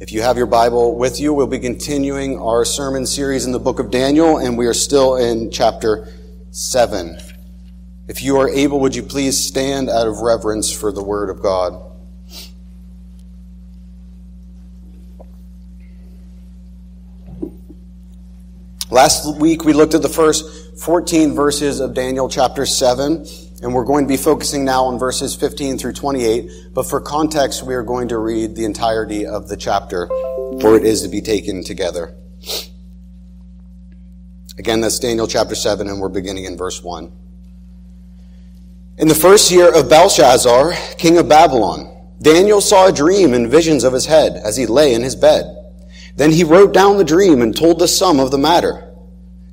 If you have your Bible with you, we'll be continuing our sermon series in the book of Daniel, and we are still in chapter 7. If you are able, would you please stand out of reverence for the Word of God? Last week we looked at the first 14 verses of Daniel chapter 7, and we're going to be focusing now on verses 15 through 28. But for context, we are going to read the entirety of the chapter, for it is to be taken together. Again, that's Daniel chapter 7, and we're beginning in verse 1. In the first year of Belshazzar, king of Babylon, Daniel saw a dream and visions of his head as he lay in his bed. Then he wrote down the dream and told the sum of the matter.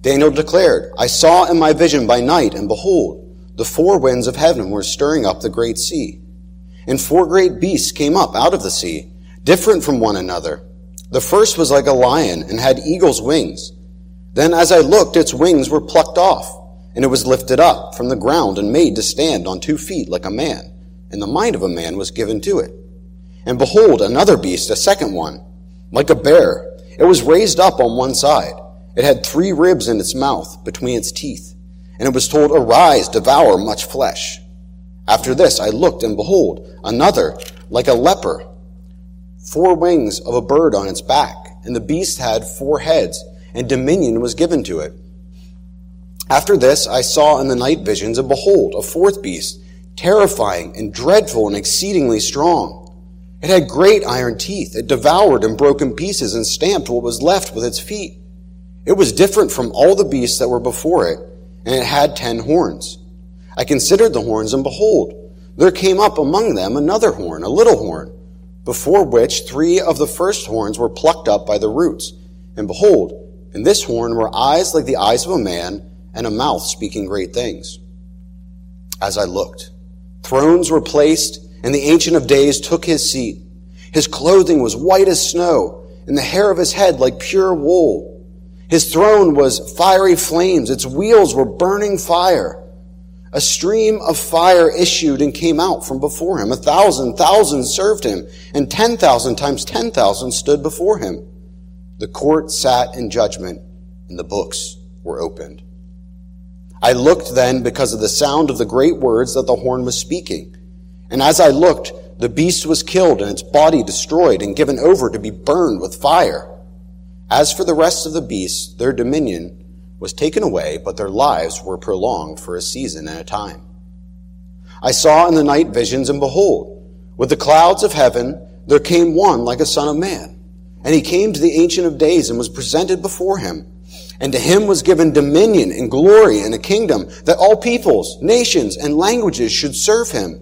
Daniel declared, I saw in my vision by night, and behold, the four winds of heaven were stirring up the great sea. And four great beasts came up out of the sea, different from one another. The first was like a lion and had eagle's wings. Then as I looked, its wings were plucked off, and it was lifted up from the ground and made to stand on two feet like a man, and the mind of a man was given to it. And behold, another beast, a second one, like a bear. It was raised up on one side. It had three ribs in its mouth between its teeth. And it was told, Arise, devour much flesh. After this I looked, and behold, another, like a leper, four wings of a bird on its back. And the beast had four heads, and dominion was given to it. After this I saw in the night visions, and behold, a fourth beast, terrifying and dreadful and exceedingly strong it had great iron teeth. It devoured and broke in pieces and stamped what was left with its feet. It was different from all the beasts that were before it, and it had ten horns. I considered the horns, and behold, there came up among them another horn, a little horn, before which three of the first horns were plucked up by the roots. And behold, in this horn were eyes like the eyes of a man, and a mouth speaking great things. As I looked, thrones were placed and the Ancient of Days took his seat. His clothing was white as snow, and the hair of his head like pure wool. His throne was fiery flames. Its wheels were burning fire. A stream of fire issued and came out from before him. A thousand thousands served him, and ten thousand times ten thousand stood before him. The court sat in judgment, and the books were opened. I looked then because of the sound of the great words that the horn was speaking. And as I looked, the beast was killed and its body destroyed and given over to be burned with fire. As for the rest of the beasts, their dominion was taken away, but their lives were prolonged for a season and a time. I saw in the night visions, and behold, with the clouds of heaven, there came one like a son of man. And he came to the Ancient of Days and was presented before him. And to him was given dominion and glory and a kingdom that all peoples, nations, and languages should serve him.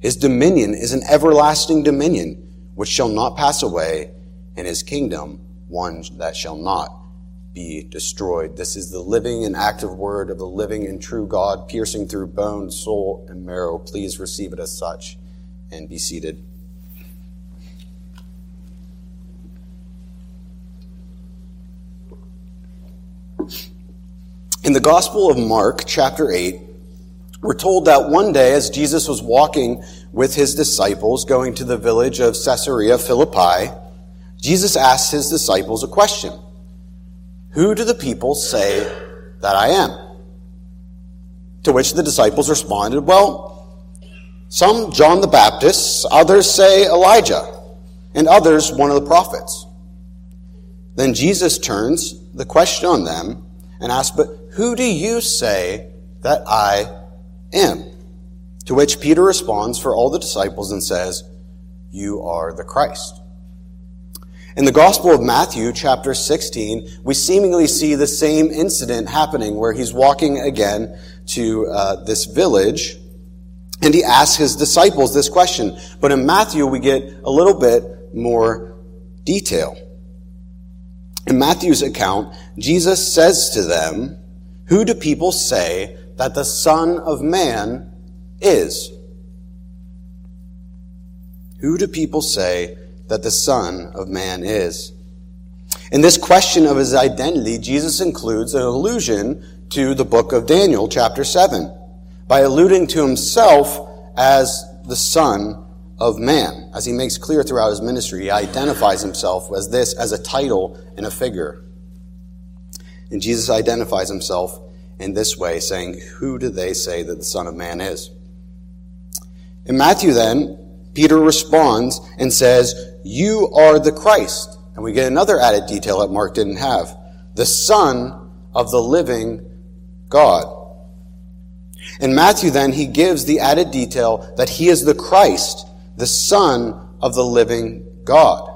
His dominion is an everlasting dominion which shall not pass away, and his kingdom one that shall not be destroyed. This is the living and active word of the living and true God, piercing through bone, soul, and marrow. Please receive it as such and be seated. In the Gospel of Mark, chapter 8, we're told that one day, as Jesus was walking with his disciples going to the village of Caesarea Philippi, Jesus asked his disciples a question Who do the people say that I am? To which the disciples responded, Well, some John the Baptist, others say Elijah, and others one of the prophets. Then Jesus turns the question on them and asks, But who do you say that I am. To which Peter responds for all the disciples and says, You are the Christ. In the Gospel of Matthew, chapter 16, we seemingly see the same incident happening where he's walking again to uh, this village and he asks his disciples this question. But in Matthew, we get a little bit more detail. In Matthew's account, Jesus says to them, Who do people say that the Son of Man is. Who do people say that the Son of Man is? In this question of his identity, Jesus includes an allusion to the book of Daniel, chapter 7, by alluding to himself as the Son of Man. As he makes clear throughout his ministry, he identifies himself as this, as a title and a figure. And Jesus identifies himself in this way, saying, Who do they say that the Son of Man is? In Matthew, then, Peter responds and says, You are the Christ. And we get another added detail that Mark didn't have the Son of the living God. In Matthew, then, he gives the added detail that he is the Christ, the Son of the living God.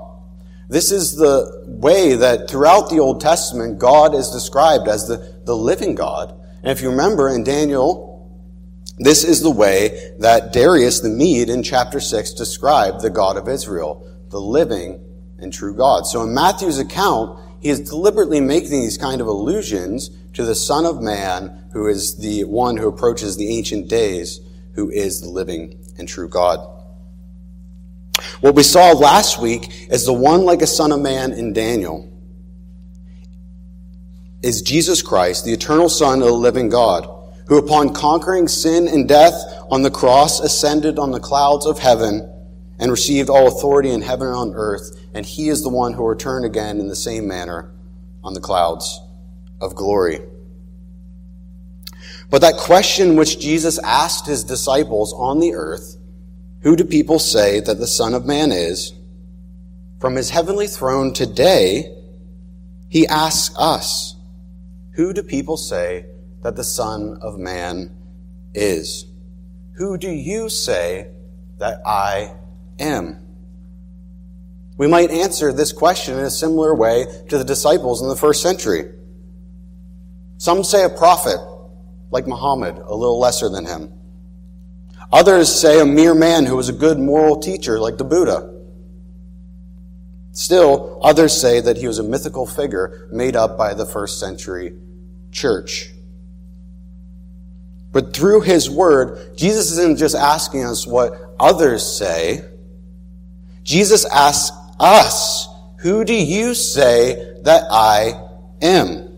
This is the way that throughout the Old Testament, God is described as the, the living God. And if you remember in Daniel, this is the way that Darius the Mede in chapter 6 described the God of Israel, the living and true God. So in Matthew's account, he is deliberately making these kind of allusions to the Son of Man, who is the one who approaches the ancient days, who is the living and true God. What we saw last week is the one like a Son of Man in Daniel is Jesus Christ, the eternal Son of the living God, who upon conquering sin and death on the cross ascended on the clouds of heaven and received all authority in heaven and on earth, and he is the one who will return again in the same manner on the clouds of glory. But that question which Jesus asked his disciples on the earth, who do people say that the Son of Man is? From his heavenly throne today, he asks us, who do people say that the Son of Man is? Who do you say that I am? We might answer this question in a similar way to the disciples in the first century. Some say a prophet, like Muhammad, a little lesser than him. Others say a mere man who was a good moral teacher, like the Buddha. Still, others say that he was a mythical figure made up by the first century church. But through his word, Jesus isn't just asking us what others say. Jesus asks us, Who do you say that I am?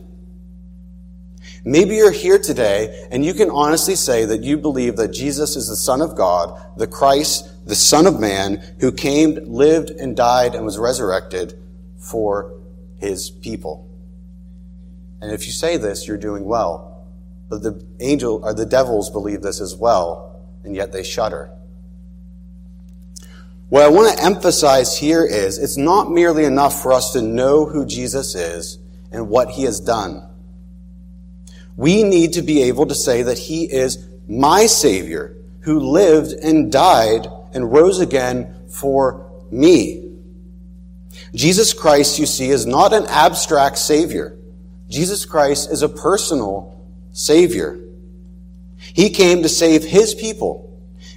Maybe you're here today and you can honestly say that you believe that Jesus is the Son of God, the Christ, the Son of Man, who came, lived, and died and was resurrected for his people. And if you say this, you're doing well. But the angel or the devils believe this as well, and yet they shudder. What I want to emphasize here is it's not merely enough for us to know who Jesus is and what he has done. We need to be able to say that he is my Savior who lived and died and rose again for me. Jesus Christ, you see, is not an abstract Savior. Jesus Christ is a personal Savior. He came to save His people,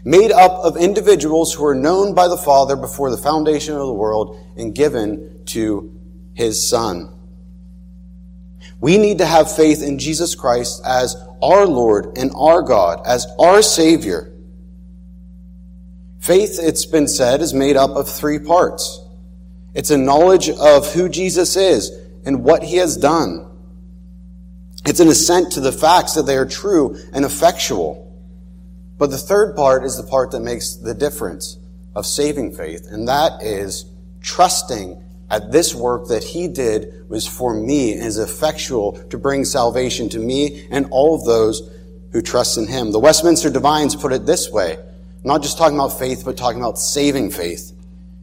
made up of individuals who are known by the Father before the foundation of the world and given to His Son. We need to have faith in Jesus Christ as our Lord and our God, as our Savior. Faith, it's been said, is made up of three parts. It's a knowledge of who Jesus is and what He has done. It's an assent to the facts that they are true and effectual. But the third part is the part that makes the difference of saving faith, and that is trusting at this work that he did was for me and is effectual to bring salvation to me and all of those who trust in him. The Westminster Divines put it this way, not just talking about faith, but talking about saving faith.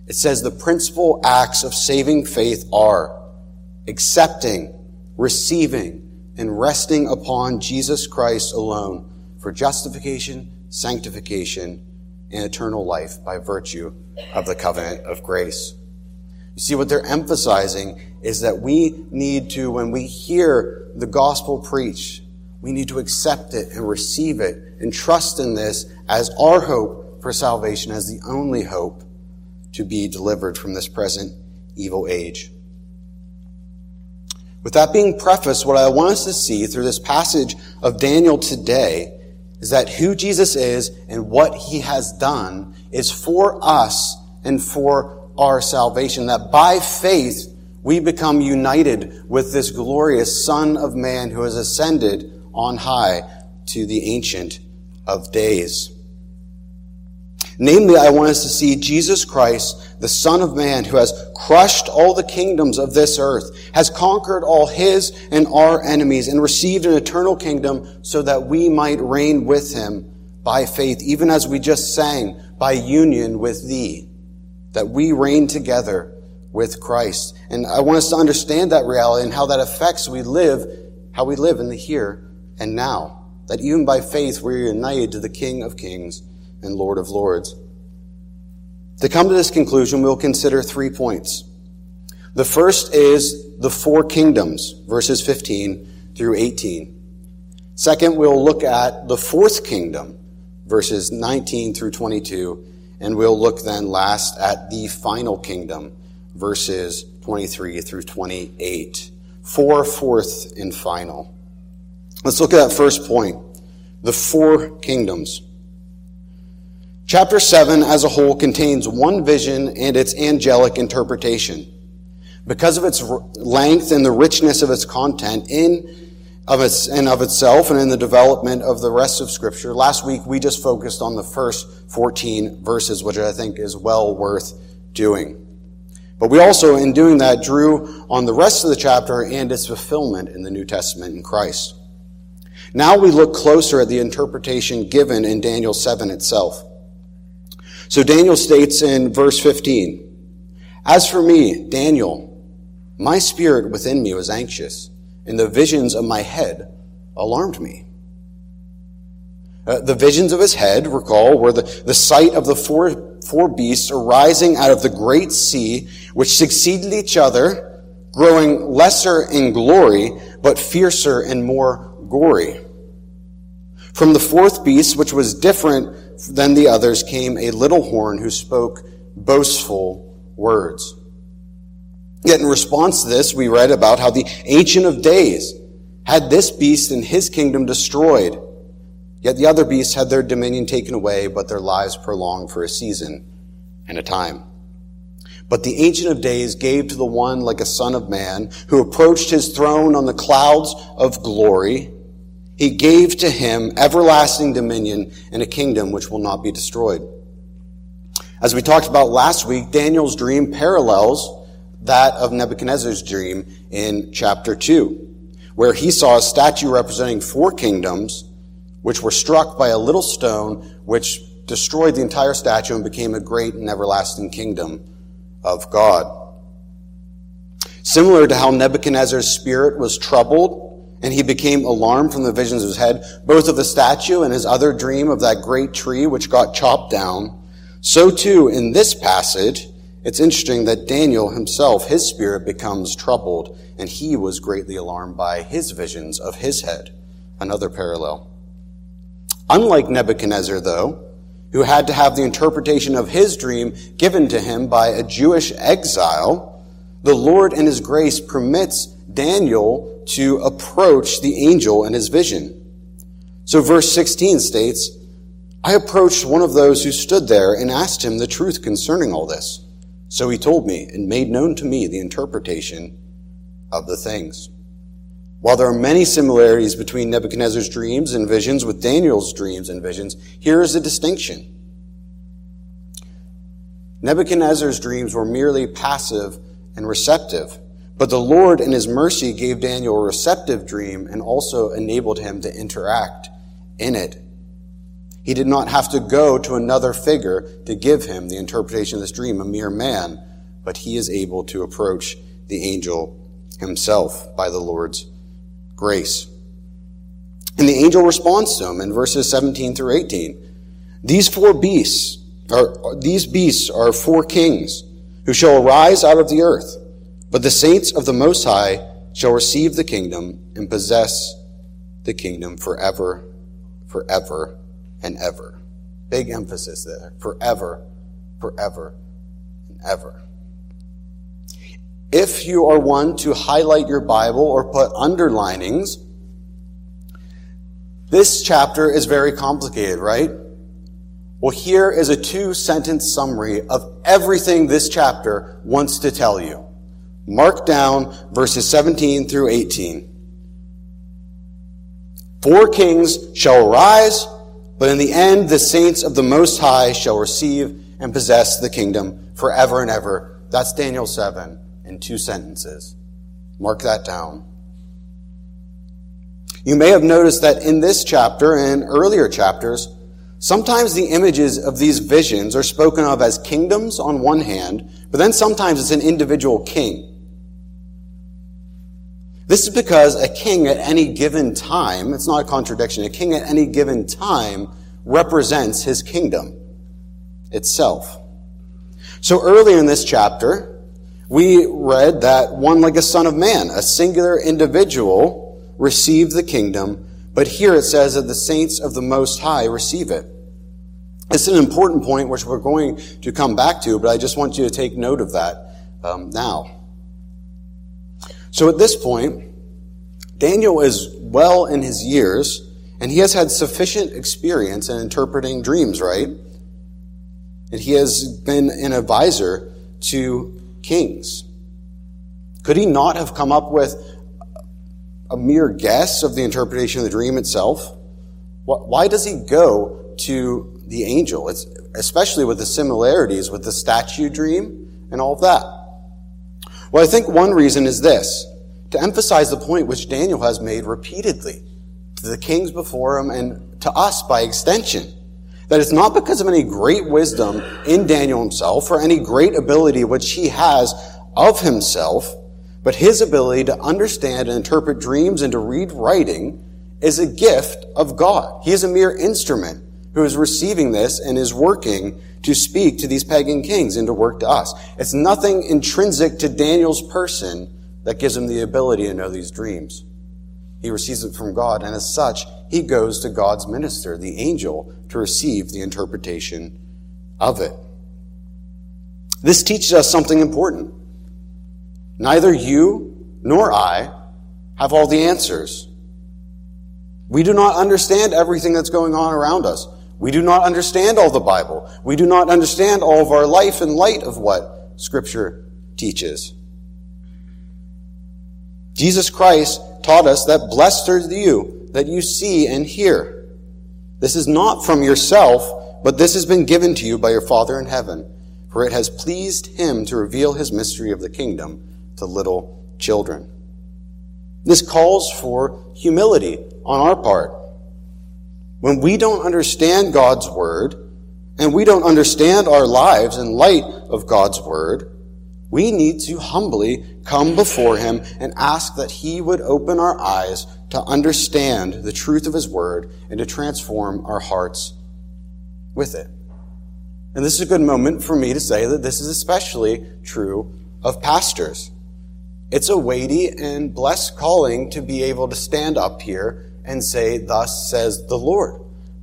It says the principal acts of saving faith are accepting, receiving, and resting upon Jesus Christ alone for justification, sanctification, and eternal life by virtue of the covenant of grace. You see, what they're emphasizing is that we need to, when we hear the gospel preached, we need to accept it and receive it and trust in this as our hope for salvation, as the only hope to be delivered from this present evil age. With that being prefaced, what I want us to see through this passage of Daniel today is that who Jesus is and what he has done is for us and for our salvation. That by faith, we become united with this glorious Son of Man who has ascended on high to the Ancient of Days. Namely, I want us to see Jesus Christ, the Son of Man, who has crushed all the kingdoms of this earth, has conquered all his and our enemies, and received an eternal kingdom so that we might reign with him by faith, even as we just sang, by union with thee, that we reign together with Christ. And I want us to understand that reality and how that affects we live, how we live in the here and now. That even by faith we're united to the King of Kings and Lord of Lords. To come to this conclusion, we'll consider three points. The first is the four kingdoms, verses 15 through 18. Second, we'll look at the fourth kingdom, verses 19 through 22. And we'll look then last at the final kingdom, verses 23 through 28. Four, fourth, and final. Let's look at that first point the four kingdoms. Chapter 7 as a whole contains one vision and its angelic interpretation. Because of its length and the richness of its content in of its and of itself and in the development of the rest of scripture, last week we just focused on the first 14 verses, which I think is well worth doing. But we also, in doing that, drew on the rest of the chapter and its fulfillment in the New Testament in Christ. Now we look closer at the interpretation given in Daniel 7 itself. So Daniel states in verse 15, As for me, Daniel, my spirit within me was anxious, and the visions of my head alarmed me. Uh, the visions of his head, recall, were the, the sight of the four, four beasts arising out of the great sea, which succeeded each other, growing lesser in glory, but fiercer and more gory. From the fourth beast, which was different than the others came a little horn who spoke boastful words. Yet in response to this, we read about how the Ancient of Days had this beast and his kingdom destroyed. Yet the other beasts had their dominion taken away, but their lives prolonged for a season and a time. But the Ancient of Days gave to the one like a son of man who approached his throne on the clouds of glory he gave to him everlasting dominion and a kingdom which will not be destroyed. As we talked about last week, Daniel's dream parallels that of Nebuchadnezzar's dream in chapter 2, where he saw a statue representing four kingdoms, which were struck by a little stone, which destroyed the entire statue and became a great and everlasting kingdom of God. Similar to how Nebuchadnezzar's spirit was troubled and he became alarmed from the visions of his head, both of the statue and his other dream of that great tree which got chopped down. So too, in this passage, it's interesting that Daniel himself, his spirit becomes troubled, and he was greatly alarmed by his visions of his head. Another parallel. Unlike Nebuchadnezzar, though, who had to have the interpretation of his dream given to him by a Jewish exile, the Lord in his grace permits Daniel to approach the angel in his vision. So verse 16 states, I approached one of those who stood there and asked him the truth concerning all this. So he told me and made known to me the interpretation of the things. While there are many similarities between Nebuchadnezzar's dreams and visions with Daniel's dreams and visions, here is a distinction. Nebuchadnezzar's dreams were merely passive and receptive. But the Lord, in His mercy, gave Daniel a receptive dream and also enabled him to interact in it. He did not have to go to another figure to give him the interpretation of this dream, a mere man, but he is able to approach the angel himself by the Lord's grace. And the angel responds to him in verses 17 through 18. These four beasts are, these beasts are four kings who shall arise out of the earth. But the saints of the Most High shall receive the kingdom and possess the kingdom forever, forever, and ever. Big emphasis there. Forever, forever, and ever. If you are one to highlight your Bible or put underlinings, this chapter is very complicated, right? Well, here is a two sentence summary of everything this chapter wants to tell you. Mark down verses 17 through 18. Four kings shall arise But in the end, the saints of the Most High shall receive and possess the kingdom forever and ever. That's Daniel 7 in two sentences. Mark that down. You may have noticed that in this chapter and earlier chapters, sometimes the images of these visions are spoken of as kingdoms on one hand, but then sometimes it's an individual king. This is because a king at any given time, it's not a contradiction, a king at any given time represents his kingdom itself. So earlier in this chapter, we read that one like a son of man, a singular individual, received the kingdom, but here it says that the saints of the Most High receive it. It's an important point which we're going to come back to, but I just want you to take note of that um, now. So at this point, Daniel is well in his years, and he has had sufficient experience in interpreting dreams, right? And he has been an advisor to kings. Could he not have come up with a mere guess of the interpretation of the dream itself? Why does he go to the angel? It's especially with the similarities with the statue dream and all of that. Well, I think one reason is this to emphasize the point which Daniel has made repeatedly to the kings before him and to us by extension. That it's not because of any great wisdom in Daniel himself or any great ability which he has of himself, but his ability to understand and interpret dreams and to read writing is a gift of God. He is a mere instrument who is receiving this and is working to speak to these pagan kings and to work to us. It's nothing intrinsic to Daniel's person that gives him the ability to know these dreams. He receives it from God, and as such, he goes to God's minister, the angel, to receive the interpretation of it. This teaches us something important. Neither you nor I have all the answers. We do not understand everything that's going on around us. We do not understand all the Bible. We do not understand all of our life in light of what Scripture teaches. Jesus Christ taught us that blessed are you that you see and hear. This is not from yourself, but this has been given to you by your Father in heaven, for it has pleased him to reveal his mystery of the kingdom to little children. This calls for humility on our part. When we don't understand God's word, and we don't understand our lives in light of God's word, we need to humbly come before Him and ask that He would open our eyes to understand the truth of His word and to transform our hearts with it. And this is a good moment for me to say that this is especially true of pastors. It's a weighty and blessed calling to be able to stand up here and say, Thus says the Lord.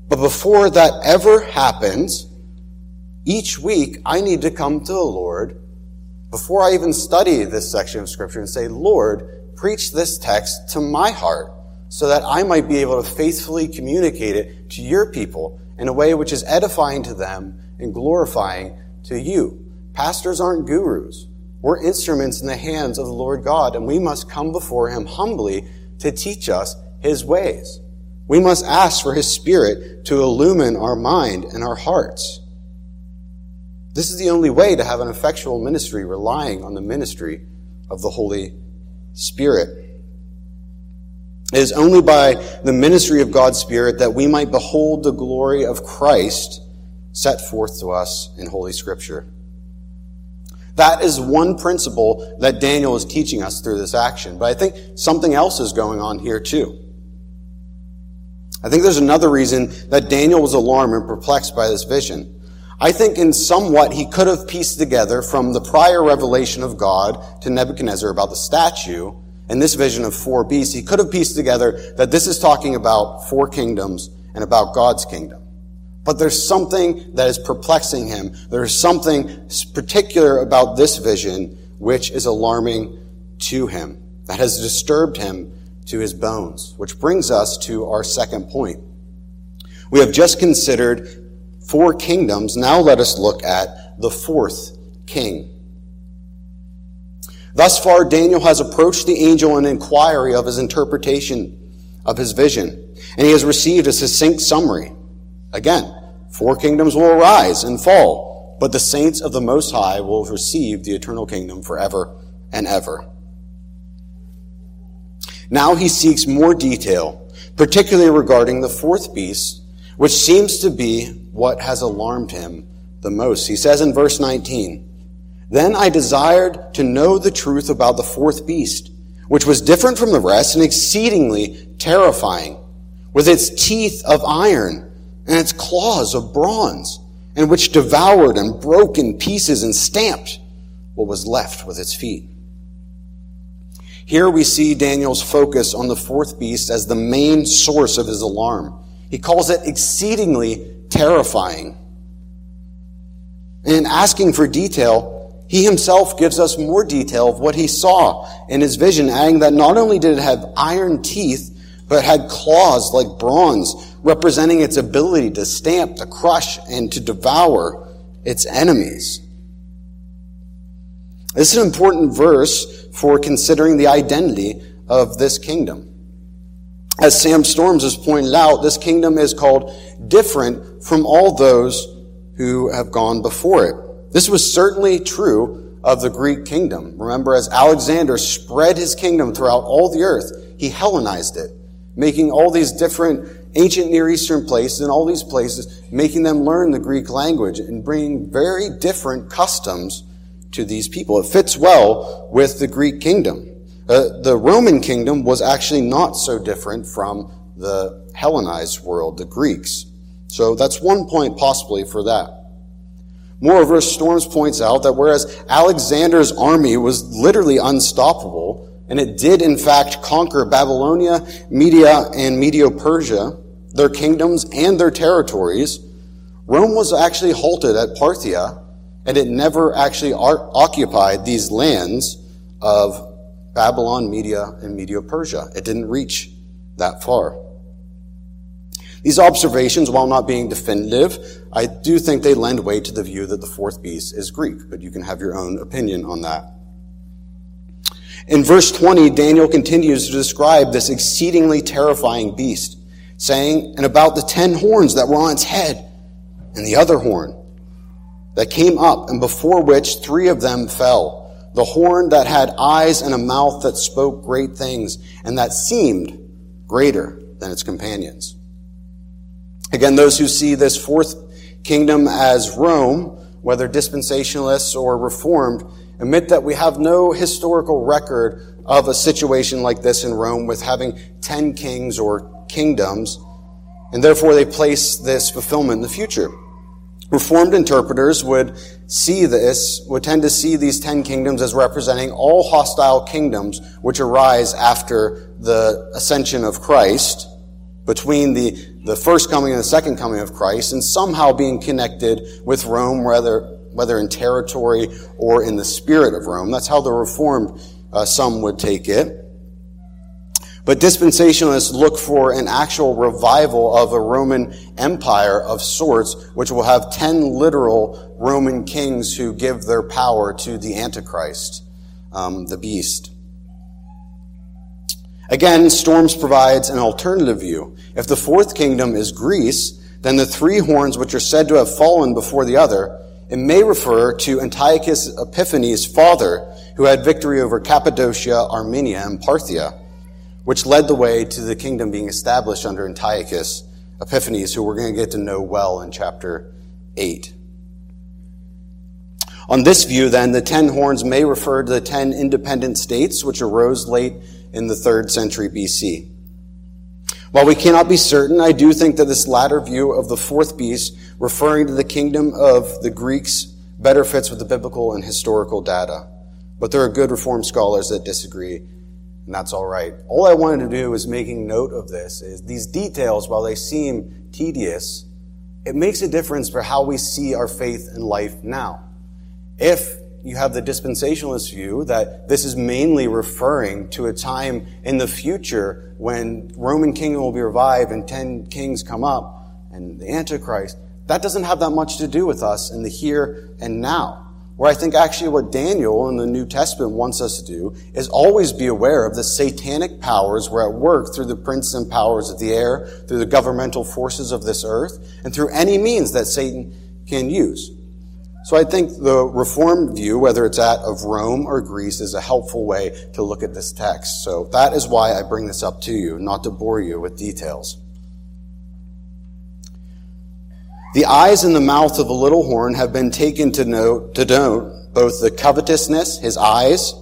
But before that ever happens, each week I need to come to the Lord before I even study this section of Scripture and say, Lord, preach this text to my heart so that I might be able to faithfully communicate it to your people in a way which is edifying to them and glorifying to you. Pastors aren't gurus. We're instruments in the hands of the Lord God, and we must come before Him humbly to teach us His ways. We must ask for His Spirit to illumine our mind and our hearts. This is the only way to have an effectual ministry relying on the ministry of the Holy Spirit. It is only by the ministry of God's Spirit that we might behold the glory of Christ set forth to us in Holy Scripture. That is one principle that Daniel is teaching us through this action. But I think something else is going on here too. I think there's another reason that Daniel was alarmed and perplexed by this vision. I think in somewhat he could have pieced together from the prior revelation of God to Nebuchadnezzar about the statue and this vision of four beasts, he could have pieced together that this is talking about four kingdoms and about God's kingdom. But there's something that is perplexing him. There's something particular about this vision which is alarming to him, that has disturbed him to his bones, which brings us to our second point. We have just considered four kingdoms. Now let us look at the fourth king. Thus far, Daniel has approached the angel in inquiry of his interpretation of his vision, and he has received a succinct summary. Again, four kingdoms will arise and fall, but the saints of the Most High will receive the eternal kingdom forever and ever. Now he seeks more detail, particularly regarding the fourth beast, which seems to be what has alarmed him the most. He says in verse 19, Then I desired to know the truth about the fourth beast, which was different from the rest and exceedingly terrifying, with its teeth of iron and its claws of bronze, and which devoured and broke in pieces and stamped what was left with its feet. Here we see Daniel's focus on the fourth beast as the main source of his alarm. He calls it exceedingly terrifying. And in asking for detail, he himself gives us more detail of what he saw in his vision, adding that not only did it have iron teeth, but had claws like bronze, representing its ability to stamp, to crush, and to devour its enemies. This is an important verse for considering the identity of this kingdom. As Sam Storms has pointed out, this kingdom is called different from all those who have gone before it. This was certainly true of the Greek kingdom. Remember, as Alexander spread his kingdom throughout all the earth, he Hellenized it, making all these different ancient Near Eastern places and all these places, making them learn the Greek language and bringing very different customs to these people. It fits well with the Greek kingdom. Uh, the Roman kingdom was actually not so different from the Hellenized world, the Greeks. So that's one point possibly for that. Moreover, Storms points out that whereas Alexander's army was literally unstoppable, and it did in fact conquer Babylonia, Media, and Medo-Persia, their kingdoms and their territories, Rome was actually halted at Parthia and it never actually occupied these lands of Babylon, Media, and Medo-Persia. It didn't reach that far. These observations, while not being definitive, I do think they lend weight to the view that the fourth beast is Greek, but you can have your own opinion on that. In verse 20, Daniel continues to describe this exceedingly terrifying beast, saying, And about the ten horns that were on its head, and the other horn, that came up, and before which three of them fell. The horn that had eyes and a mouth that spoke great things, and that seemed greater than its companions. Again, those who see this fourth kingdom as Rome, whether dispensationalists or reformed, admit that we have no historical record of a situation like this in Rome with having ten kings or kingdoms, and therefore they place this fulfillment in the future. Reformed interpreters would see this, would tend to see these ten kingdoms as representing all hostile kingdoms which arise after the ascension of Christ, between the, the first coming and the second coming of Christ, and somehow being connected with Rome, whether, whether in territory or in the spirit of Rome. That's how the Reformed, uh, some would take it. But dispensationalists look for an actual revival of a Roman empire of sorts, which will have ten literal Roman kings who give their power to the Antichrist, um, the beast. Again, Storms provides an alternative view. If the fourth kingdom is Greece, then the three horns which are said to have fallen before the other, it may refer to Antiochus Epiphanes' father, who had victory over Cappadocia, Armenia, and Parthia which led the way to the kingdom being established under Antiochus Epiphanes, who we're going to get to know well in chapter 8. On this view, then, the ten horns may refer to the ten independent states which arose late in the third century BC. While we cannot be certain, I do think that this latter view of the fourth beast, referring to the kingdom of the Greeks, better fits with the biblical and historical data. But there are good Reformed scholars that disagree, and that's all right. All I wanted to do is making note of this is these details, while they seem tedious, it makes a difference for how we see our faith and life now. If you have the dispensationalist view that this is mainly referring to a time in the future when Roman kingdom will be revived and ten kings come up and the Antichrist, that doesn't have that much to do with us in the here and now. Where I think actually what Daniel in the New Testament wants us to do is always be aware of the satanic powers were at work through the princes and powers of the air, through the governmental forces of this earth, and through any means that Satan can use. So I think the Reformed view, whether it's that of Rome or Greece, is a helpful way to look at this text. So that is why I bring this up to you, not to bore you with details. The eyes and the mouth of the little horn have been taken to note, to note both the covetousness, his eyes,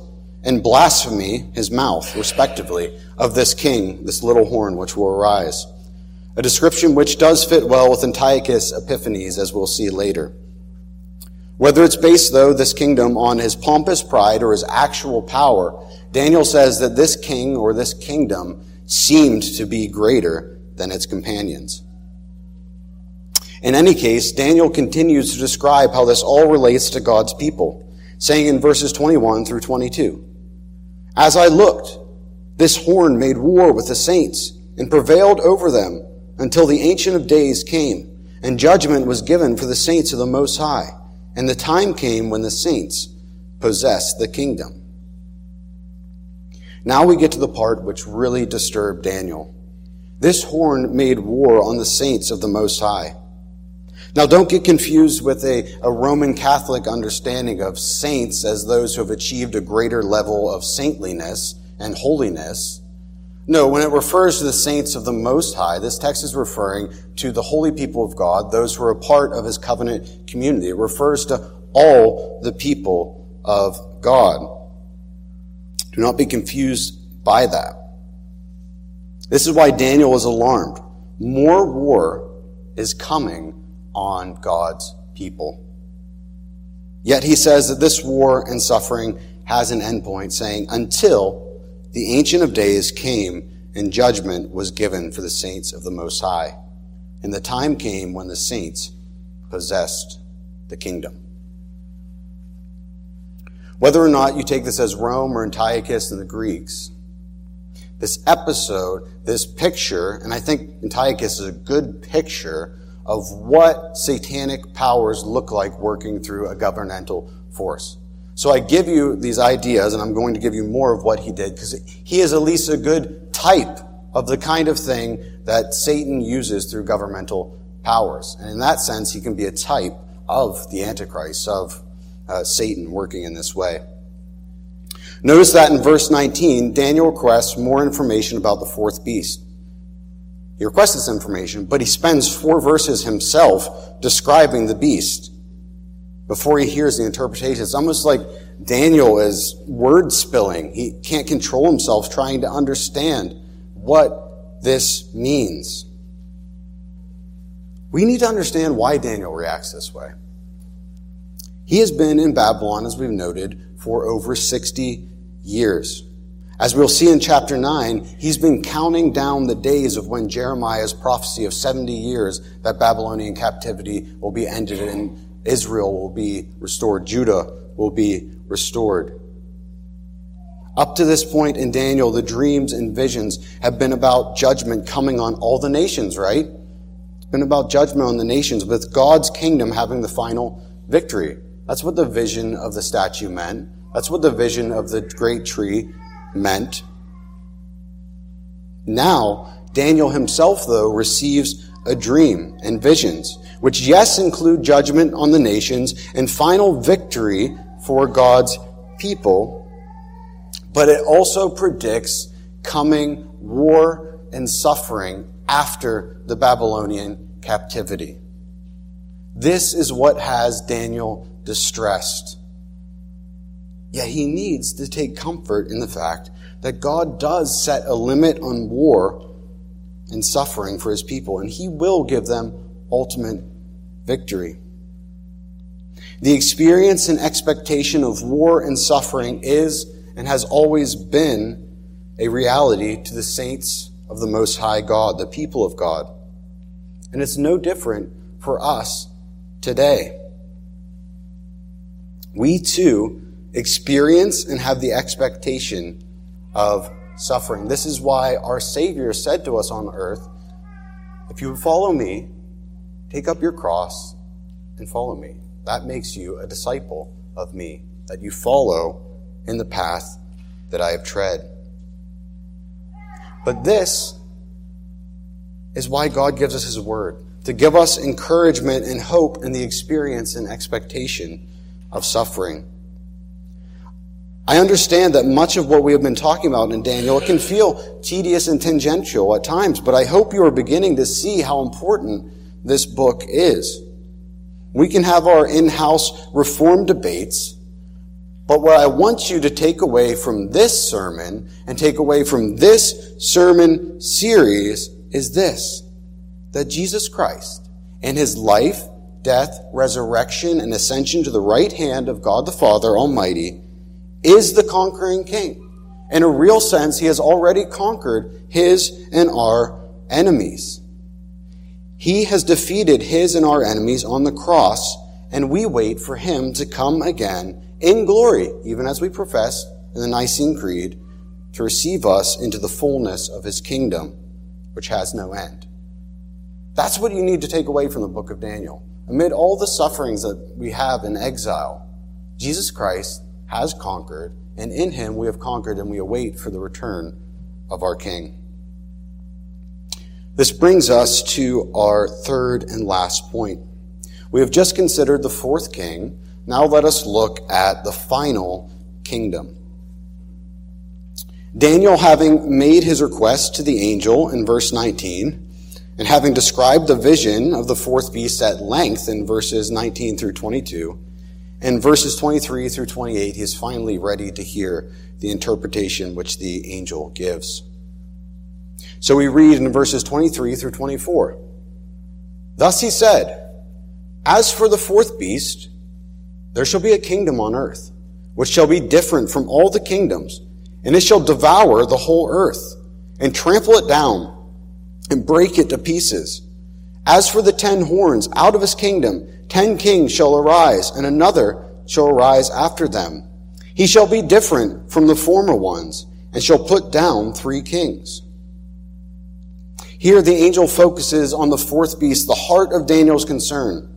and blasphemy, his mouth, respectively, of this king, this little horn which will arise. A description which does fit well with Antiochus Epiphanes, as we'll see later. Whether it's based, though, this kingdom on his pompous pride or his actual power, Daniel says that this king or this kingdom seemed to be greater than its companions. In any case, Daniel continues to describe how this all relates to God's people, saying in verses 21 through 22, As I looked, this horn made war with the saints and prevailed over them until the Ancient of Days came, and judgment was given for the saints of the Most High, and the time came when the saints possessed the kingdom. Now we get to the part which really disturbed Daniel. This horn made war on the saints of the Most High. Now, don't get confused with a, a Roman Catholic understanding of saints as those who have achieved a greater level of saintliness and holiness. No, when it refers to the saints of the Most High, this text is referring to the holy people of God, those who are a part of His covenant community. It refers to all the people of God. Do not be confused by that. This is why Daniel was alarmed. More war is coming on God's people. Yet he says that this war and suffering has an endpoint, saying, until the Ancient of Days came and judgment was given for the saints of the Most High. And the time came when the saints possessed the kingdom. Whether or not you take this as Rome or Antiochus and the Greeks, this episode, this picture, and I think Antiochus is a good picture of what satanic powers look like working through a governmental force. So I give you these ideas, and I'm going to give you more of what he did, because he is at least a good type of the kind of thing that Satan uses through governmental powers. And in that sense, he can be a type of the Antichrist, of uh, Satan working in this way. Notice that in verse 19, Daniel requests more information about the fourth beast. He requests this information, but he spends four verses himself describing the beast before he hears the interpretation. It's almost like Daniel is word spilling. He can't control himself trying to understand what this means. We need to understand why Daniel reacts this way. He has been in Babylon, as we've noted, for over 60 years. As we'll see in chapter 9, he's been counting down the days of when Jeremiah's prophecy of 70 years that Babylonian captivity will be ended and Israel will be restored, Judah will be restored. Up to this point in Daniel, the dreams and visions have been about judgment coming on all the nations, right? It's been about judgment on the nations, with God's kingdom having the final victory. That's what the vision of the statue meant. That's what the vision of the great tree meant. Now, Daniel himself, though, receives a dream and visions, which, yes, include judgment on the nations and final victory for God's people, but it also predicts coming war and suffering after the Babylonian captivity. This is what has Daniel distressed. Yet he needs to take comfort in the fact that God does set a limit on war and suffering for his people, and he will give them ultimate victory. The experience and expectation of war and suffering is and has always been a reality to the saints of the Most High God, the people of God. And it's no different for us today. We too experience and have the expectation of suffering. This is why our Savior said to us on earth, If you follow me, take up your cross and follow me. That makes you a disciple of me, that you follow in the path that I have tread. But this is why God gives us His Word to give us encouragement and hope in the experience and expectation of suffering. I understand that much of what we have been talking about in Daniel it can feel tedious and tangential at times, but I hope you are beginning to see how important this book is. We can have our in-house reform debates, but what I want you to take away from this sermon and take away from this sermon series is this that Jesus Christ and his life, death, resurrection, and ascension to the right hand of God the Father Almighty is the conquering king. In a real sense, he has already conquered his and our enemies. He has defeated his and our enemies on the cross, and we wait for him to come again in glory, even as we profess in the Nicene Creed, to receive us into the fullness of his kingdom, which has no end. That's what you need to take away from the book of Daniel. Amid all the sufferings that we have in exile, Jesus Christ has conquered, and in him we have conquered, and we await for the return of our King. This brings us to our third and last point. We have just considered the fourth king, now let us look at the final kingdom. Daniel, having made his request to the angel in verse 19, and having described the vision of the fourth beast at length in verses 19 through 22, in verses 23 through 28, he is finally ready to hear the interpretation which the angel gives. So we read in verses 23 through 24. Thus he said, As for the fourth beast, there shall be a kingdom on earth, which shall be different from all the kingdoms, and it shall devour the whole earth, and trample it down, and break it to pieces. As for the ten horns, out of his kingdom, ten kings shall arise, and another shall arise after them. He shall be different from the former ones, and shall put down three kings. Here the angel focuses on the fourth beast, the heart of Daniel's concern.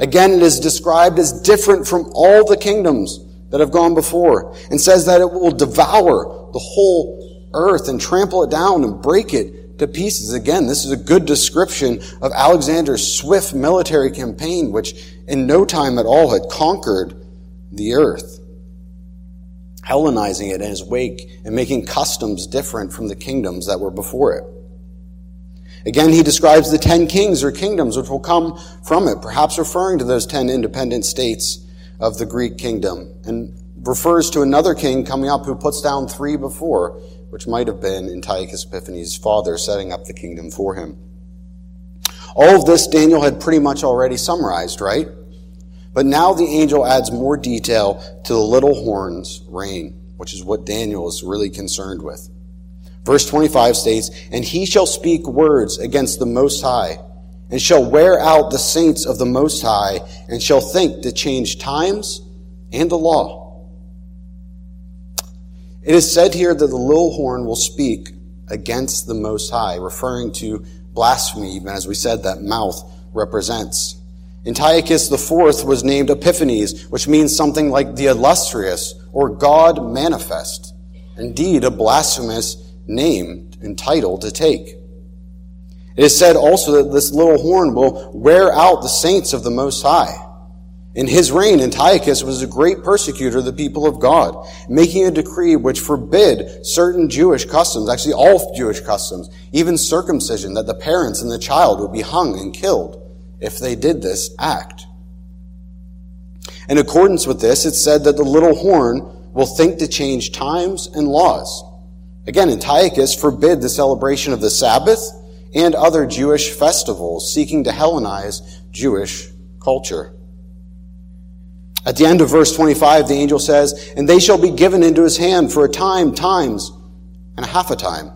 Again, it is described as different from all the kingdoms that have gone before and says that it will devour the whole earth and trample it down and break it to pieces. Again, this is a good description of Alexander's swift military campaign, which in no time at all had conquered the earth, Hellenizing it in his wake and making customs different from the kingdoms that were before it. Again, he describes the ten kings or kingdoms which will come from it, perhaps referring to those ten independent states of the Greek kingdom, and refers to another king coming up who puts down three before, which might have been Antiochus Epiphanes' father setting up the kingdom for him. All of this Daniel had pretty much already summarized, right? But now the angel adds more detail to the little horn's reign, which is what Daniel is really concerned with. Verse 25 states, And he shall speak words against the Most High, and shall wear out the saints of the Most High, and shall think to change times and the law. It is said here that the little horn will speak against the Most High, referring to blasphemy, even as we said that mouth represents. Antiochus IV was named Epiphanes, which means something like the illustrious or God manifest. Indeed, a blasphemous name and title to take. It is said also that this little horn will wear out the saints of the Most High. In his reign, Antiochus was a great persecutor of the people of God, making a decree which forbid certain Jewish customs, actually all Jewish customs, even circumcision, that the parents and the child would be hung and killed if they did this act. In accordance with this, it's said that the little horn will think to change times and laws. Again, Antiochus forbid the celebration of the Sabbath and other Jewish festivals, seeking to Hellenize Jewish culture. At the end of verse 25, the angel says, And they shall be given into his hand for a time, times, and a half a time.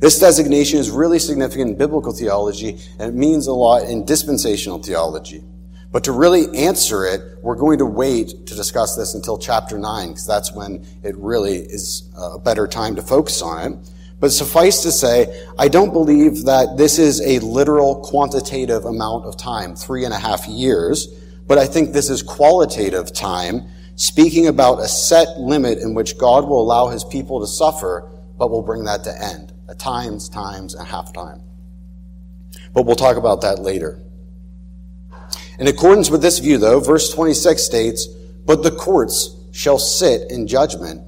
This designation is really significant in biblical theology, and it means a lot in dispensational theology. But to really answer it, we're going to wait to discuss this until chapter 9, because that's when it really is a better time to focus on it. But suffice to say, I don't believe that this is a literal quantitative amount of time, three and a half years, but I think this is qualitative time, speaking about a set limit in which God will allow his people to suffer, but will bring that to end. At times, times, and half time. But we'll talk about that later. In accordance with this view, though, verse 26 states, But the courts shall sit in judgment,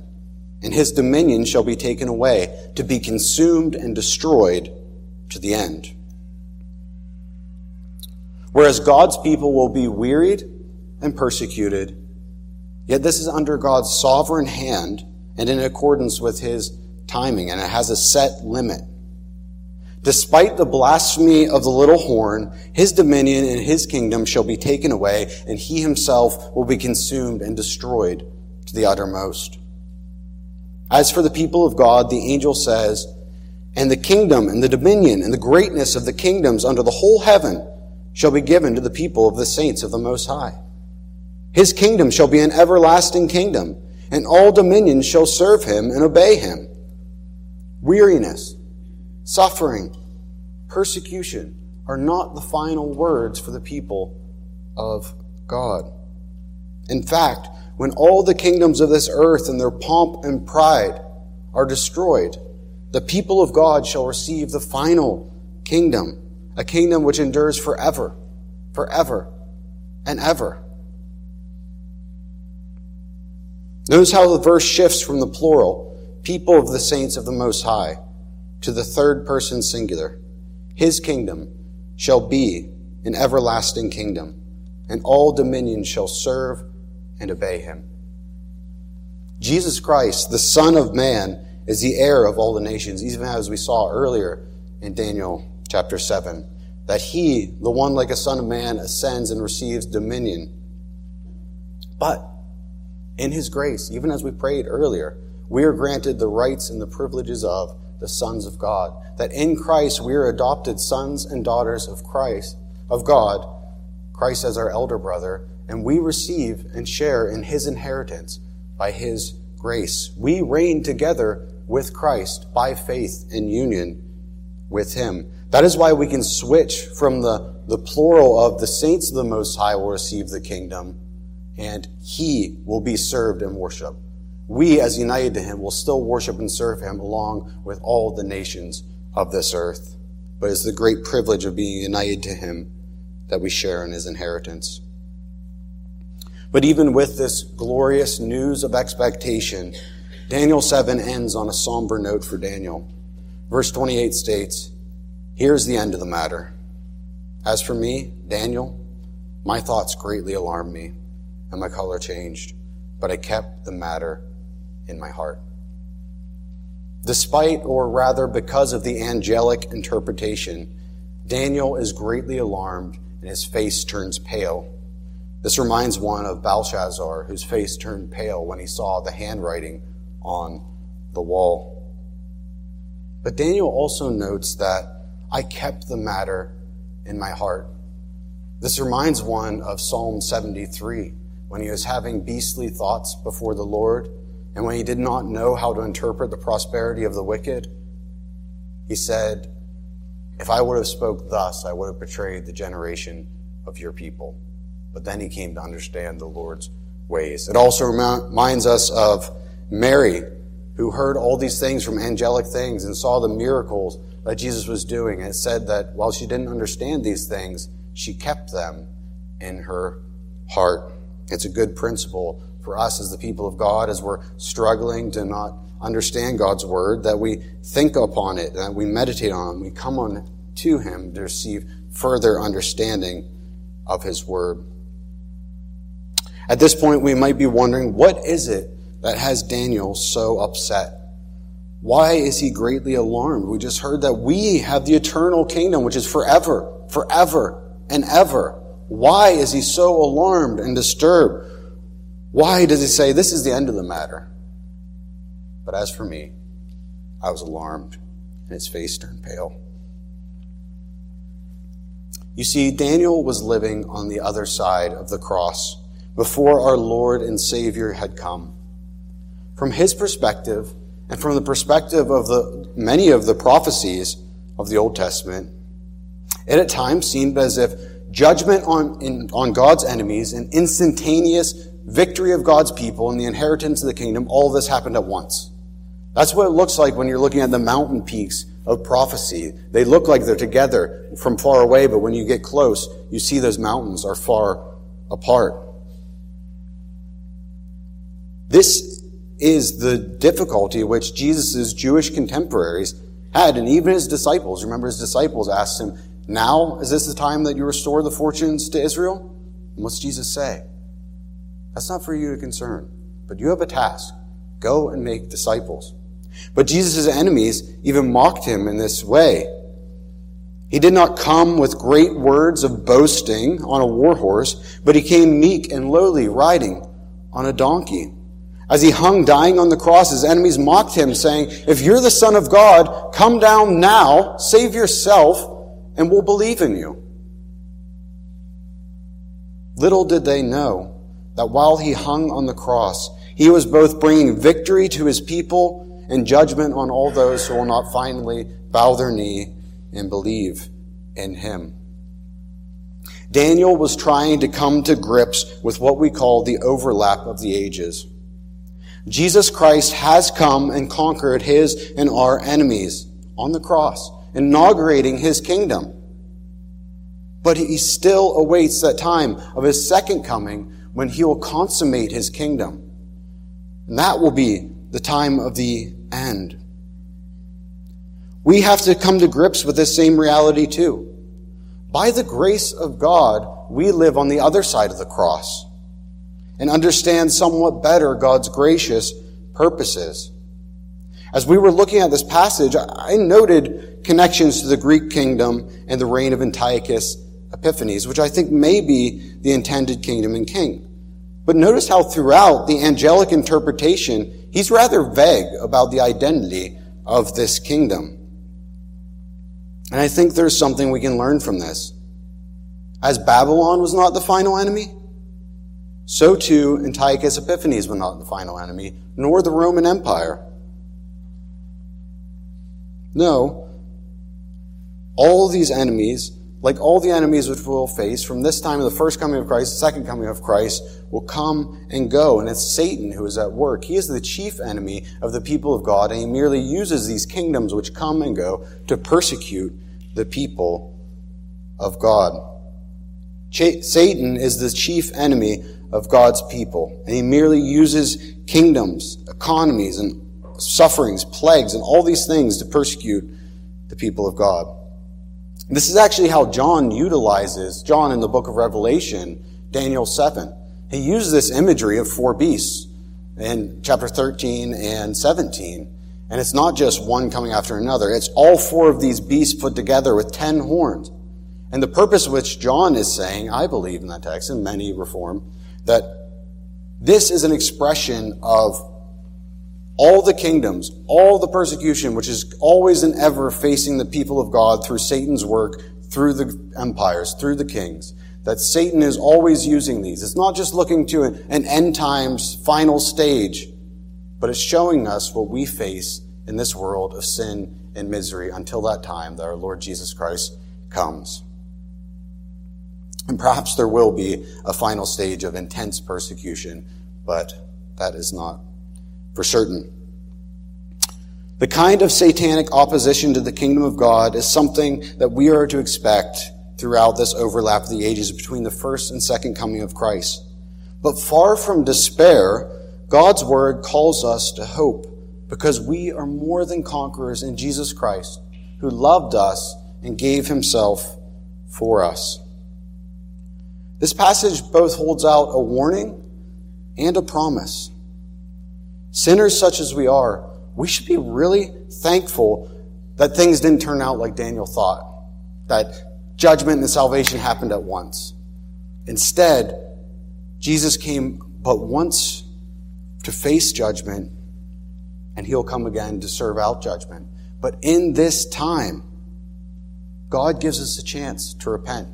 and his dominion shall be taken away, to be consumed and destroyed to the end. Whereas God's people will be wearied and persecuted, yet this is under God's sovereign hand and in accordance with his timing, and it has a set limit. Despite the blasphemy of the little horn, his dominion and his kingdom shall be taken away, and he himself will be consumed and destroyed to the uttermost. As for the people of God, the angel says, And the kingdom and the dominion and the greatness of the kingdoms under the whole heaven shall be given to the people of the saints of the Most High. His kingdom shall be an everlasting kingdom, and all dominions shall serve him and obey him. Weariness, suffering, persecution are not the final words for the people of God. In fact, when all the kingdoms of this earth and their pomp and pride are destroyed, the people of God shall receive the final kingdom a kingdom which endures forever, forever, and ever. Notice how the verse shifts from the plural, people of the saints of the Most High, to the third person singular. His kingdom shall be an everlasting kingdom, and all dominions shall serve and obey him. Jesus Christ, the Son of Man, is the heir of all the nations, even as we saw earlier in Daniel chapter 7, that he, the one like a son of man, ascends and receives dominion. But in his grace, even as we prayed earlier, we are granted the rights and the privileges of the sons of God. That in Christ we are adopted sons and daughters of Christ, of God, Christ as our elder brother, and we receive and share in his inheritance by his grace. We reign together with Christ by faith in union with him. That is why we can switch from the, the plural of the saints of the Most High will receive the kingdom and he will be served and worshiped. We, as united to him, will still worship and serve him along with all the nations of this earth. But it's the great privilege of being united to him that we share in his inheritance. But even with this glorious news of expectation, Daniel 7 ends on a somber note for Daniel. Verse 28 states, Here's the end of the matter. As for me, Daniel, my thoughts greatly alarmed me, and my color changed, but I kept the matter in my heart. Despite, or rather because of the angelic interpretation, Daniel is greatly alarmed and his face turns pale. This reminds one of Belshazzar, whose face turned pale when he saw the handwriting on the wall. But Daniel also notes that I kept the matter in my heart. This reminds one of Psalm 73 when he was having beastly thoughts before the Lord and when he did not know how to interpret the prosperity of the wicked. He said, If I would have spoke thus, I would have betrayed the generation of your people. But then he came to understand the Lord's ways. It also reminds us of Mary, who heard all these things from angelic things and saw the miracles that Jesus was doing. It said that while she didn't understand these things, she kept them in her heart. It's a good principle for us as the people of God as we're struggling to not understand God's word, that we think upon it, that we meditate on we come on to Him to receive further understanding of His word. At this point, we might be wondering, what is it that has Daniel so upset? Why is he greatly alarmed? We just heard that we have the eternal kingdom, which is forever, forever, and ever. Why is he so alarmed and disturbed? Why does he say, This is the end of the matter? But as for me, I was alarmed, and his face turned pale. You see, Daniel was living on the other side of the cross before our Lord and Savior had come. From his perspective, and from the perspective of the many of the prophecies of the Old Testament, it at times seemed as if judgment on, in, on God's enemies, and instantaneous victory of God's people, and the inheritance of the kingdom, all this happened at once. That's what it looks like when you're looking at the mountain peaks of prophecy. They look like they're together from far away, but when you get close, you see those mountains are far apart. This is the difficulty which Jesus' Jewish contemporaries had, and even his disciples. Remember, his disciples asked him, Now is this the time that you restore the fortunes to Israel? And what's Jesus say? That's not for you to concern, but you have a task. Go and make disciples. But Jesus' enemies even mocked him in this way. He did not come with great words of boasting on a war horse, but he came meek and lowly, riding on a donkey. As he hung dying on the cross, his enemies mocked him, saying, If you're the Son of God, come down now, save yourself, and we'll believe in you. Little did they know that while he hung on the cross, he was both bringing victory to his people and judgment on all those who will not finally bow their knee and believe in him. Daniel was trying to come to grips with what we call the overlap of the ages. Jesus Christ has come and conquered his and our enemies on the cross, inaugurating his kingdom. But he still awaits that time of his second coming when he will consummate his kingdom. And that will be the time of the end. We have to come to grips with this same reality too. By the grace of God, we live on the other side of the cross and understand somewhat better God's gracious purposes. As we were looking at this passage, I noted connections to the Greek kingdom and the reign of Antiochus Epiphanes, which I think may be the intended kingdom and king. But notice how throughout the angelic interpretation, he's rather vague about the identity of this kingdom. And I think there's something we can learn from this. As Babylon was not the final enemy, so too Antiochus Epiphanes was not the final enemy, nor the Roman Empire. No, all these enemies like all the enemies which we'll face from this time of the first coming of Christ, the second coming of Christ, will come and go. And it's Satan who is at work. He is the chief enemy of the people of God, and he merely uses these kingdoms which come and go to persecute the people of God. Ch- Satan is the chief enemy of God's people, and he merely uses kingdoms, economies, and sufferings, plagues, and all these things to persecute the people of God. This is actually how John utilizes, John in the book of Revelation, Daniel 7. He uses this imagery of four beasts in chapter 13 and 17. And it's not just one coming after another. It's all four of these beasts put together with ten horns. And the purpose which John is saying, I believe in that text, and many reform, that this is an expression of all the kingdoms, all the persecution, which is always and ever facing the people of God through Satan's work, through the empires, through the kings, that Satan is always using these. It's not just looking to an end times final stage, but it's showing us what we face in this world of sin and misery until that time that our Lord Jesus Christ comes. And perhaps there will be a final stage of intense persecution, but that is not for certain. The kind of satanic opposition to the kingdom of God is something that we are to expect throughout this overlap of the ages between the first and second coming of Christ. But far from despair, God's word calls us to hope because we are more than conquerors in Jesus Christ, who loved us and gave himself for us. This passage both holds out a warning and a promise. Sinners such as we are, we should be really thankful that things didn't turn out like Daniel thought, that judgment and salvation happened at once. Instead, Jesus came but once to face judgment, and he'll come again to serve out judgment. But in this time, God gives us a chance to repent.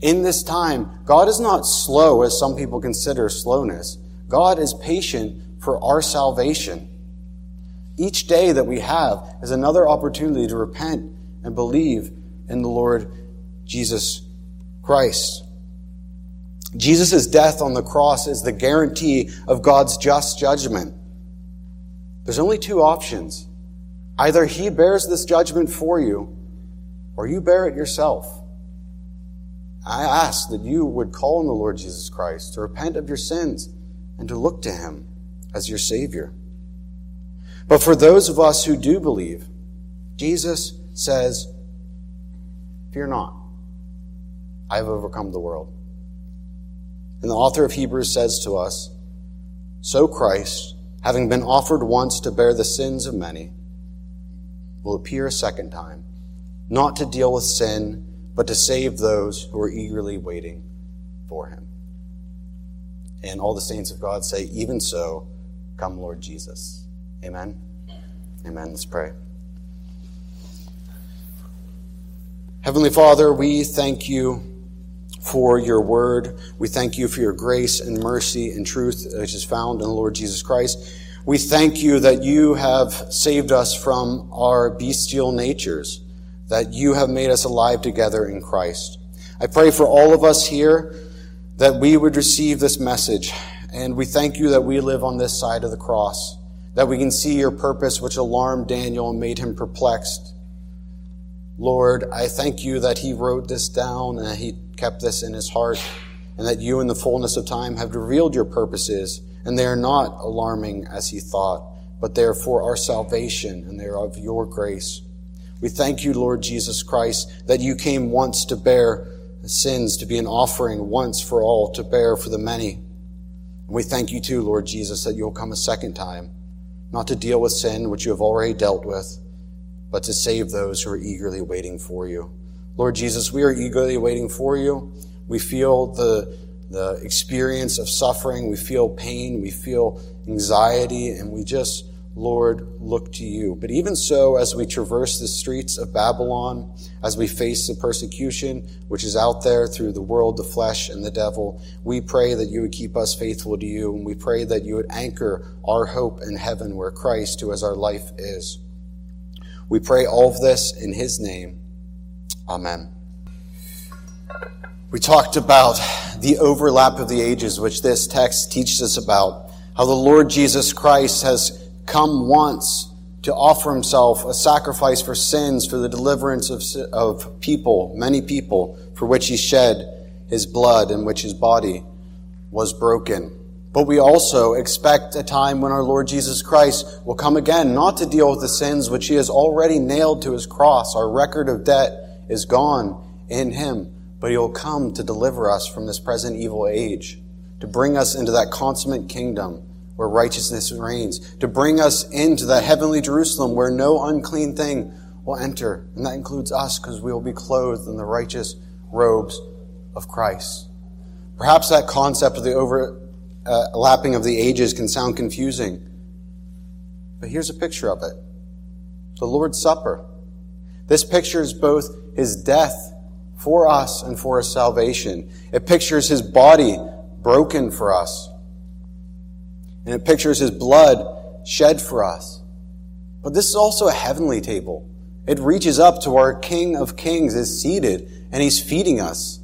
In this time, God is not slow as some people consider slowness. God is patient for our salvation. Each day that we have is another opportunity to repent and believe in the Lord Jesus Christ. Jesus' death on the cross is the guarantee of God's just judgment. There's only two options. Either he bears this judgment for you, or you bear it yourself. I ask that you would call on the Lord Jesus Christ to repent of your sins and to look to him as your Savior. But for those of us who do believe, Jesus says, Fear not, I have overcome the world. And the author of Hebrews says to us, So Christ, having been offered once to bear the sins of many, will appear a second time, not to deal with sin, but to save those who are eagerly waiting for him. And all the saints of God say, Even so, come, Lord Jesus. Amen. Amen. Let's pray. Heavenly Father, we thank you for your word. We thank you for your grace and mercy and truth uh, which is found in the Lord Jesus Christ. We thank you that you have saved us from our bestial natures, that you have made us alive together in Christ. I pray for all of us here that we would receive this message. And we thank you that we live on this side of the cross, that we can see your purpose, which alarmed Daniel and made him perplexed. Lord, I thank you that he wrote this down and he kept this in his heart, and that you, in the fullness of time, have revealed your purposes, and they are not alarming as he thought, but they are for our salvation, and they are of your grace. We thank you, Lord Jesus Christ, that you came once to bear sins, to be an offering once for all, to bear for the many. And we thank you too, Lord Jesus, that you'll come a second time, not to deal with sin, which you have already dealt with, but to save those who are eagerly waiting for you. Lord Jesus, we are eagerly waiting for you. We feel the, the experience of suffering. We feel pain. We feel anxiety. And we just, Lord, look to you. But even so, as we traverse the streets of Babylon, as we face the persecution which is out there through the world, the flesh, and the devil, we pray that you would keep us faithful to you. And we pray that you would anchor our hope in heaven where Christ, who is our life is. We pray all of this in his name. Amen. We talked about the overlap of the ages, which this text teaches us about. How the Lord Jesus Christ has come once to offer himself a sacrifice for sins, for the deliverance of, of people, many people, for which he shed his blood and which his body was broken. But we also expect a time when our Lord Jesus Christ will come again, not to deal with the sins which he has already nailed to his cross, our record of debt is gone in him, but he'll come to deliver us from this present evil age, to bring us into that consummate kingdom where righteousness reigns, to bring us into that heavenly Jerusalem where no unclean thing will enter. And that includes us because we will be clothed in the righteous robes of Christ. Perhaps that concept of the overlapping uh, of the ages can sound confusing, but here's a picture of it the Lord's Supper. This pictures both his death for us and for our salvation. It pictures his body broken for us. And it pictures his blood shed for us. But this is also a heavenly table. It reaches up to our King of Kings is seated and he's feeding us.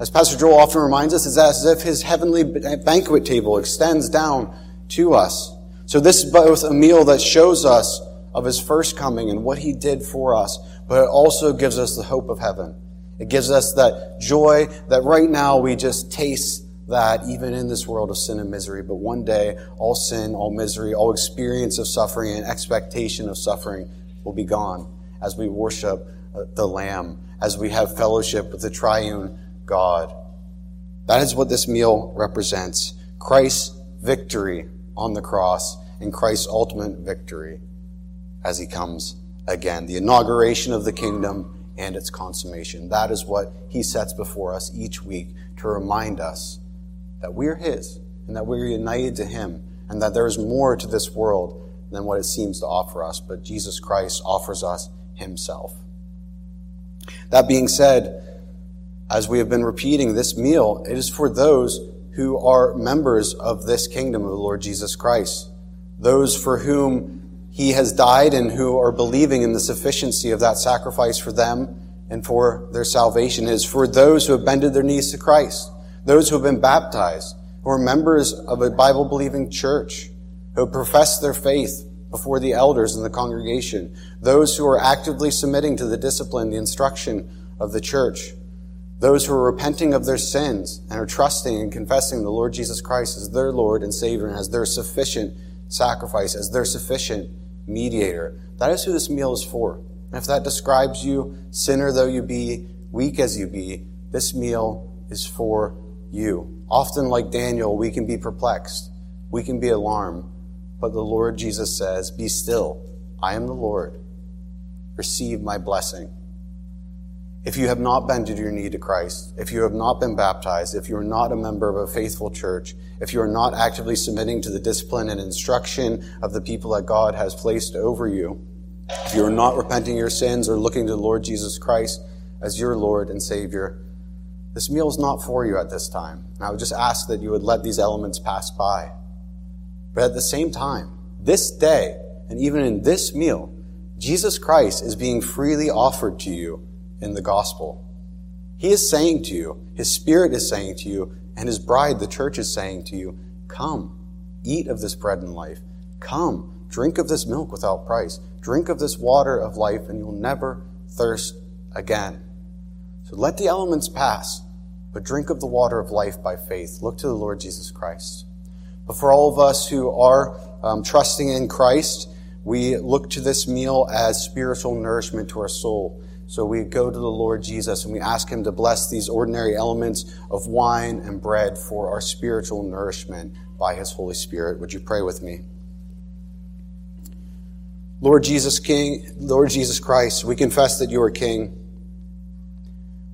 As Pastor Joel often reminds us, it's as if his heavenly banquet table extends down to us. So this is both a meal that shows us of his first coming and what he did for us, but it also gives us the hope of heaven. It gives us that joy that right now we just taste that even in this world of sin and misery. But one day, all sin, all misery, all experience of suffering and expectation of suffering will be gone as we worship uh, the Lamb, as we have fellowship with the triune God. That is what this meal represents Christ's victory on the cross and Christ's ultimate victory as he comes again. The inauguration of the kingdom and its consummation. That is what he sets before us each week to remind us that we're his and that we're united to him and that there is more to this world than what it seems to offer us. But Jesus Christ offers us himself. That being said, as we have been repeating, this meal, it is for those who are members of this kingdom of the Lord Jesus Christ. Those for whom he has died and who are believing in the sufficiency of that sacrifice for them and for their salvation is for those who have bended their knees to Christ, those who have been baptized, who are members of a Bible believing church, who profess their faith before the elders in the congregation, those who are actively submitting to the discipline, the instruction of the church, those who are repenting of their sins and are trusting and confessing the Lord Jesus Christ as their Lord and Savior and as their sufficient sacrifice, as their sufficient mediator. That is who this meal is for. And if that describes you, sinner though you be, weak as you be, this meal is for you. Often, like Daniel, we can be perplexed. We can be alarmed. But the Lord Jesus says, Be still. I am the Lord. Receive my blessing. If you have not bended your knee to Christ, if you have not been baptized, if you are not a member of a faithful church, if you are not actively submitting to the discipline and instruction of the people that God has placed over you, if you are not repenting your sins or looking to the Lord Jesus Christ as your Lord and Savior, this meal is not for you at this time. And I would just ask that you would let these elements pass by. But at the same time, this day, and even in this meal, Jesus Christ is being freely offered to you in the gospel. He is saying to you, His Spirit is saying to you, and His bride, the church, is saying to you, Come, eat of this bread and life. Come, drink of this milk without price. Drink of this water of life, and you'll never thirst again. So let the elements pass, but drink of the water of life by faith. Look to the Lord Jesus Christ. But for all of us who are um, trusting in Christ, we look to this meal as spiritual nourishment to our soul. So we go to the Lord Jesus and we ask Him to bless these ordinary elements of wine and bread for our spiritual nourishment by His Holy Spirit. Would you pray with me? Lord Jesus King, Lord Jesus Christ, we confess that you are King.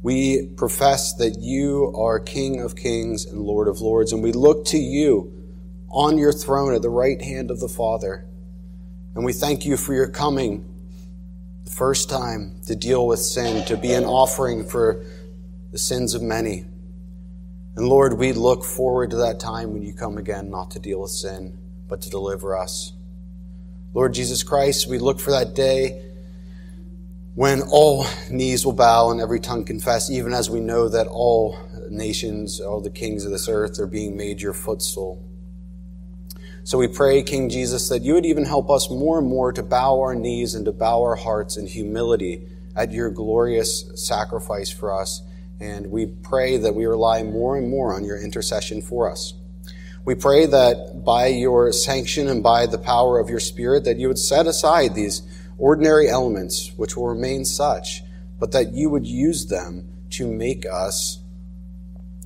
We profess that you are King of kings and Lord of lords, and we look to you on your throne at the right hand of the Father. And we thank you for your coming the first time to deal with sin, to be an offering for the sins of many. And Lord, we look forward to that time when you come again, not to deal with sin, but to deliver us. Lord Jesus Christ, we look for that day when all knees will bow and every tongue confess, even as we know that all nations, all the kings of this earth are being made your footstool. So we pray, King Jesus, that you would even help us more and more to bow our knees and to bow our hearts in humility at your glorious sacrifice for us. And we pray that we rely more and more on your intercession for us. We pray that by your sanction and by the power of your Spirit, that you would set aside these ordinary elements, which will remain such, but that you would use them to make us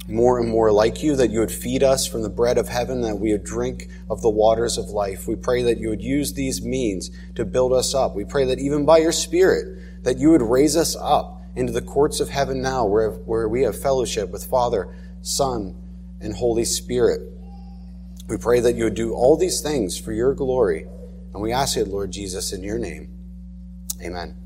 more and more like you, that you would feed us from the bread of heaven, that we would drink of the waters of life. We pray that you would use these means to build us up. We pray that even by your Spirit, that you would raise us up into the courts of heaven now, where, where we have fellowship with Father, Son, and Holy Spirit. We pray that you would do all these things for your glory. And we ask it, Lord Jesus, in your name. Amen.